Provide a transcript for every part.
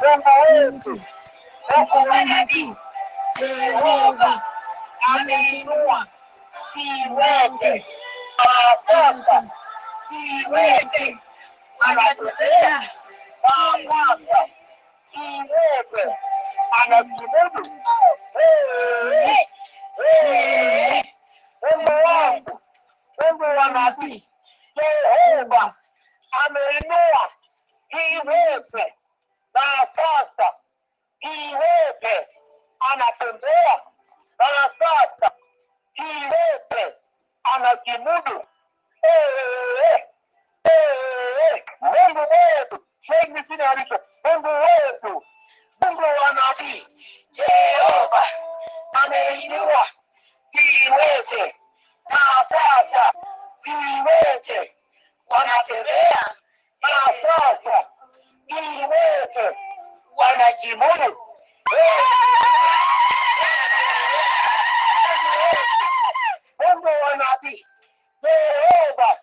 Kama Yesu, wako manabii Yehova ameinua, siwete sasa, siwete anatutendea ameinua hii wote na sasa hii wote anatembea na sasa hii wote anajimudu mungu wetu. Sehemu chini alicho mungu wetu. Mungu wa nabii. Jehova. Ameinua hii wote na sasa. Hii wote wanatembea. Wanajimudu. Mungu wa nabii Yehova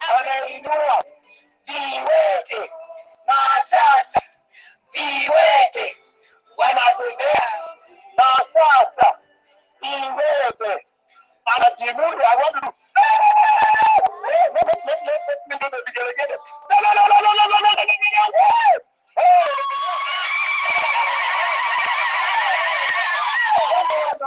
anainua viwete na sasa viwete wanatembea na sasa viwete. I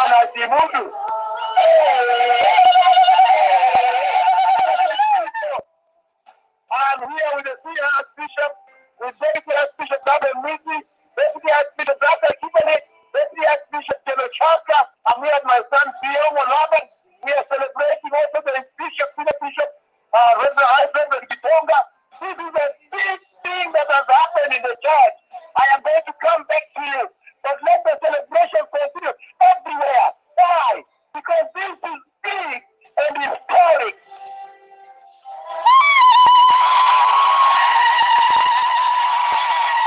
anajimudu. I'm here with the senior Archbishop, with Deputy Archbishop Gabriel Misi, Deputy Archbishop Dr. Kibane, Deputy Archbishop Chaka. I'm here with my son Theo Laban. We are celebrating also the Bishop, Senior Bishop, uh, Reverend High Reverend Gitonga. This is a big thing that has happened in the church. I am going to come back to you. But let the